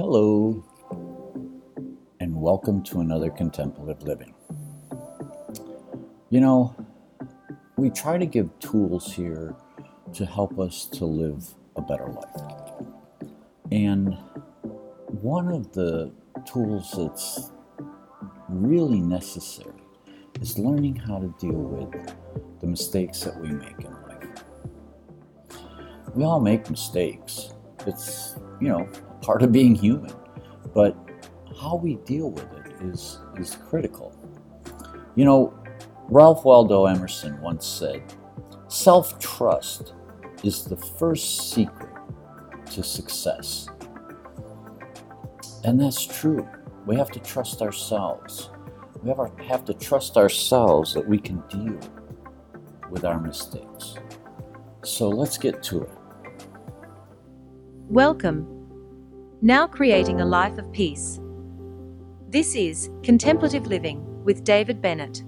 Hello, and welcome to another contemplative living. You know, we try to give tools here to help us to live a better life. And one of the tools that's really necessary is learning how to deal with the mistakes that we make in life. We all make mistakes. It's, you know, part of being human. But how we deal with it is, is critical. You know, Ralph Waldo Emerson once said, Self trust is the first secret to success. And that's true. We have to trust ourselves. We have to trust ourselves that we can deal with our mistakes. So let's get to it. Welcome. Now creating a life of peace. This is Contemplative Living with David Bennett.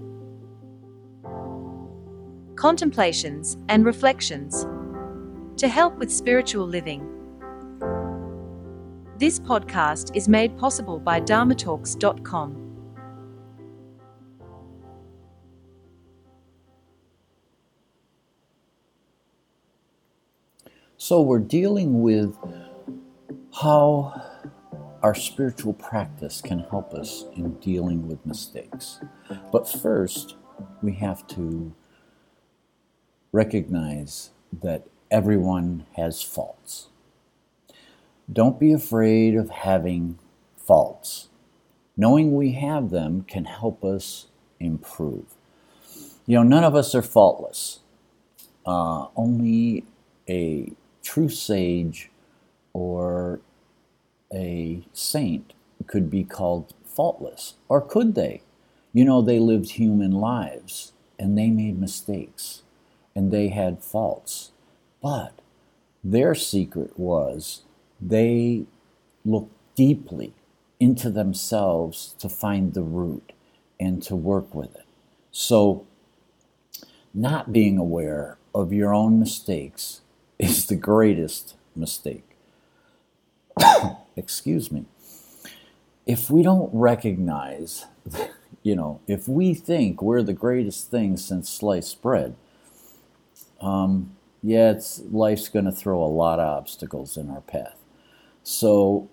Contemplations and reflections to help with spiritual living. This podcast is made possible by dharmatalks.com. So, we're dealing with how our spiritual practice can help us in dealing with mistakes. But first, we have to recognize that everyone has faults. Don't be afraid of having faults. Knowing we have them can help us improve. You know, none of us are faultless. Uh, only a true sage or a saint could be called faultless. Or could they? You know, they lived human lives and they made mistakes and they had faults. But their secret was they looked deeply into themselves to find the root and to work with it. So, not being aware of your own mistakes is the greatest mistake. Excuse me. If we don't recognize, you know, if we think we're the greatest thing since sliced bread, um, yeah, it's, life's going to throw a lot of obstacles in our path. So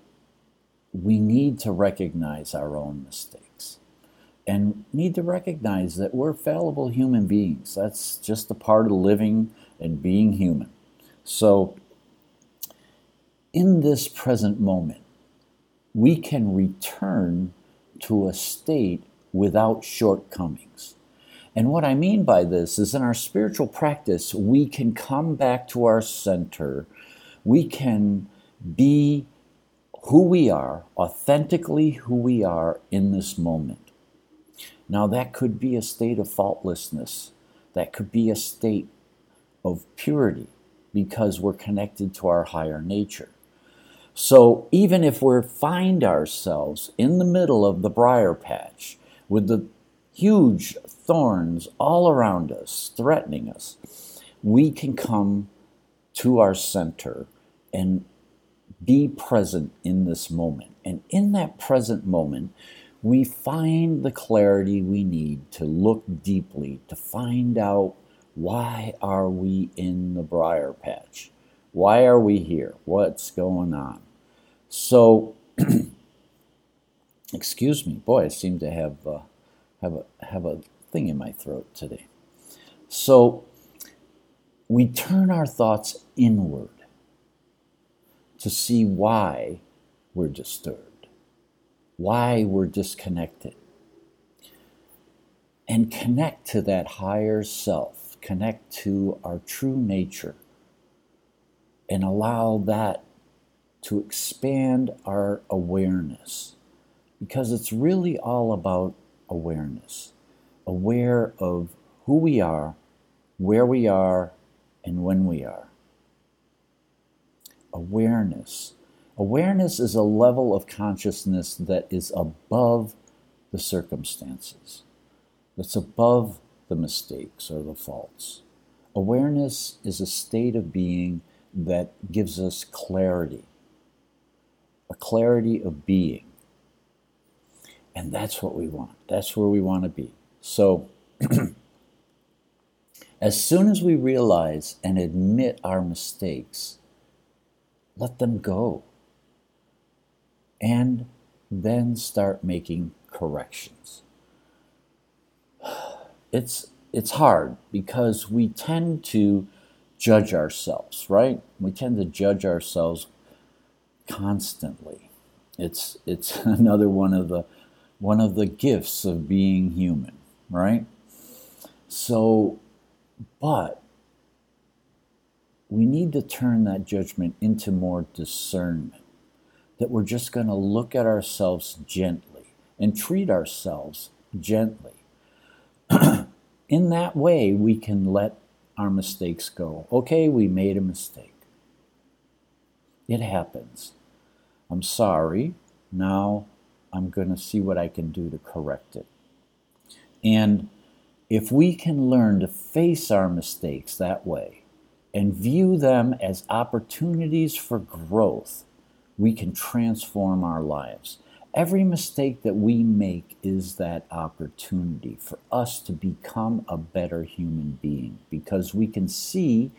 we need to recognize our own mistakes and need to recognize that we're fallible human beings. That's just a part of living and being human. So, in this present moment, we can return to a state without shortcomings. And what I mean by this is in our spiritual practice, we can come back to our center. We can be who we are, authentically who we are in this moment. Now, that could be a state of faultlessness, that could be a state of purity because we're connected to our higher nature. So, even if we find ourselves in the middle of the briar patch with the huge thorns all around us, threatening us, we can come to our center and be present in this moment. And in that present moment, we find the clarity we need to look deeply, to find out why are we in the briar patch? Why are we here? What's going on? So, excuse me, boy, I seem to have uh, have a have a thing in my throat today. So, we turn our thoughts inward to see why we're disturbed, why we're disconnected, and connect to that higher self, connect to our true nature, and allow that to expand our awareness. Because it's really all about awareness, aware of who we are, where we are, and when we are awareness. Awareness is a level of consciousness that is above the circumstances, that's above the mistakes or the faults. Awareness is a state of being that gives us clarity. A clarity of being. And that's what we want. That's where we want to be. So, as soon as we realize and admit our mistakes, let them go. And then start making corrections. It's, it's hard because we tend to judge ourselves, right? We tend to judge ourselves constantly. It's, it's another one of the one of the gifts of being human, right? So, but we need to turn that judgment into more discernment. That we're just going to look at ourselves gently and treat ourselves gently. In that way, we can let our mistakes go. Okay, we made a mistake. It happens. I'm sorry. Now I'm going to see what I can do to correct it. And if we can learn to face our mistakes that way and view them as opportunities for growth, we can transform our lives. Every mistake that we make is that opportunity for us to become a better human being because we can see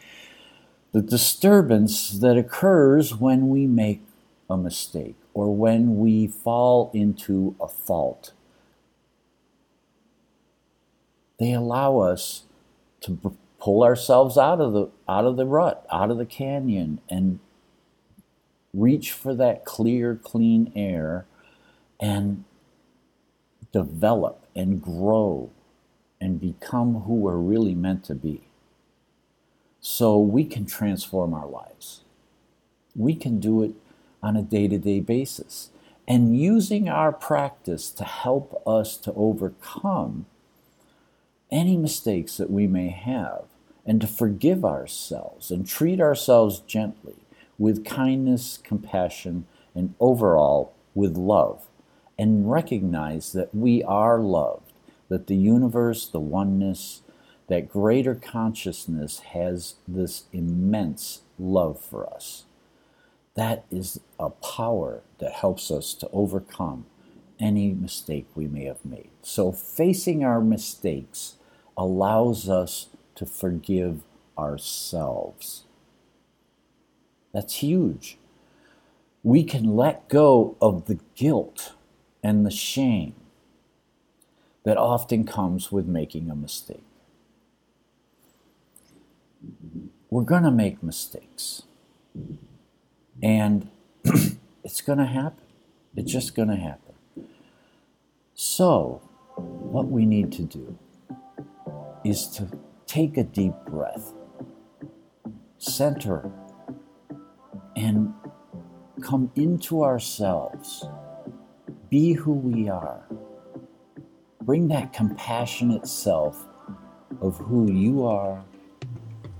the disturbance that occurs when we make a mistake or when we fall into a fault. They allow us to pull ourselves out of the out of the rut, out of the canyon and reach for that clear, clean air and develop and grow and become who we're really meant to be. So we can transform our lives. We can do it on a day to day basis. And using our practice to help us to overcome any mistakes that we may have and to forgive ourselves and treat ourselves gently with kindness, compassion, and overall with love. And recognize that we are loved, that the universe, the oneness, that greater consciousness has this immense love for us. That is a power that helps us to overcome any mistake we may have made. So, facing our mistakes allows us to forgive ourselves. That's huge. We can let go of the guilt and the shame that often comes with making a mistake. We're going to make mistakes. And it's going to happen. It's just going to happen. So, what we need to do is to take a deep breath, center, and come into ourselves. Be who we are. Bring that compassionate self of who you are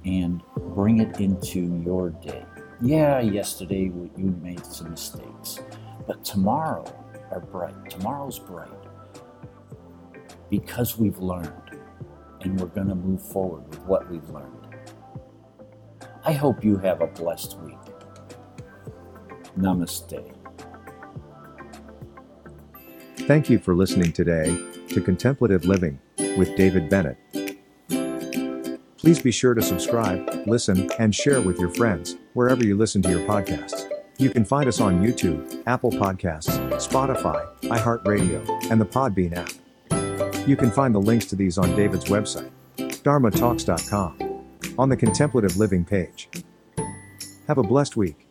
and bring it into your day. Yeah, yesterday you made some mistakes, but tomorrow are bright. Tomorrow's bright because we've learned and we're going to move forward with what we've learned. I hope you have a blessed week. Namaste. Thank you for listening today to Contemplative Living with David Bennett. Please be sure to subscribe, listen, and share with your friends wherever you listen to your podcasts. You can find us on YouTube, Apple Podcasts, Spotify, iHeartRadio, and the Podbean app. You can find the links to these on David's website, dharmatalks.com, on the Contemplative Living page. Have a blessed week.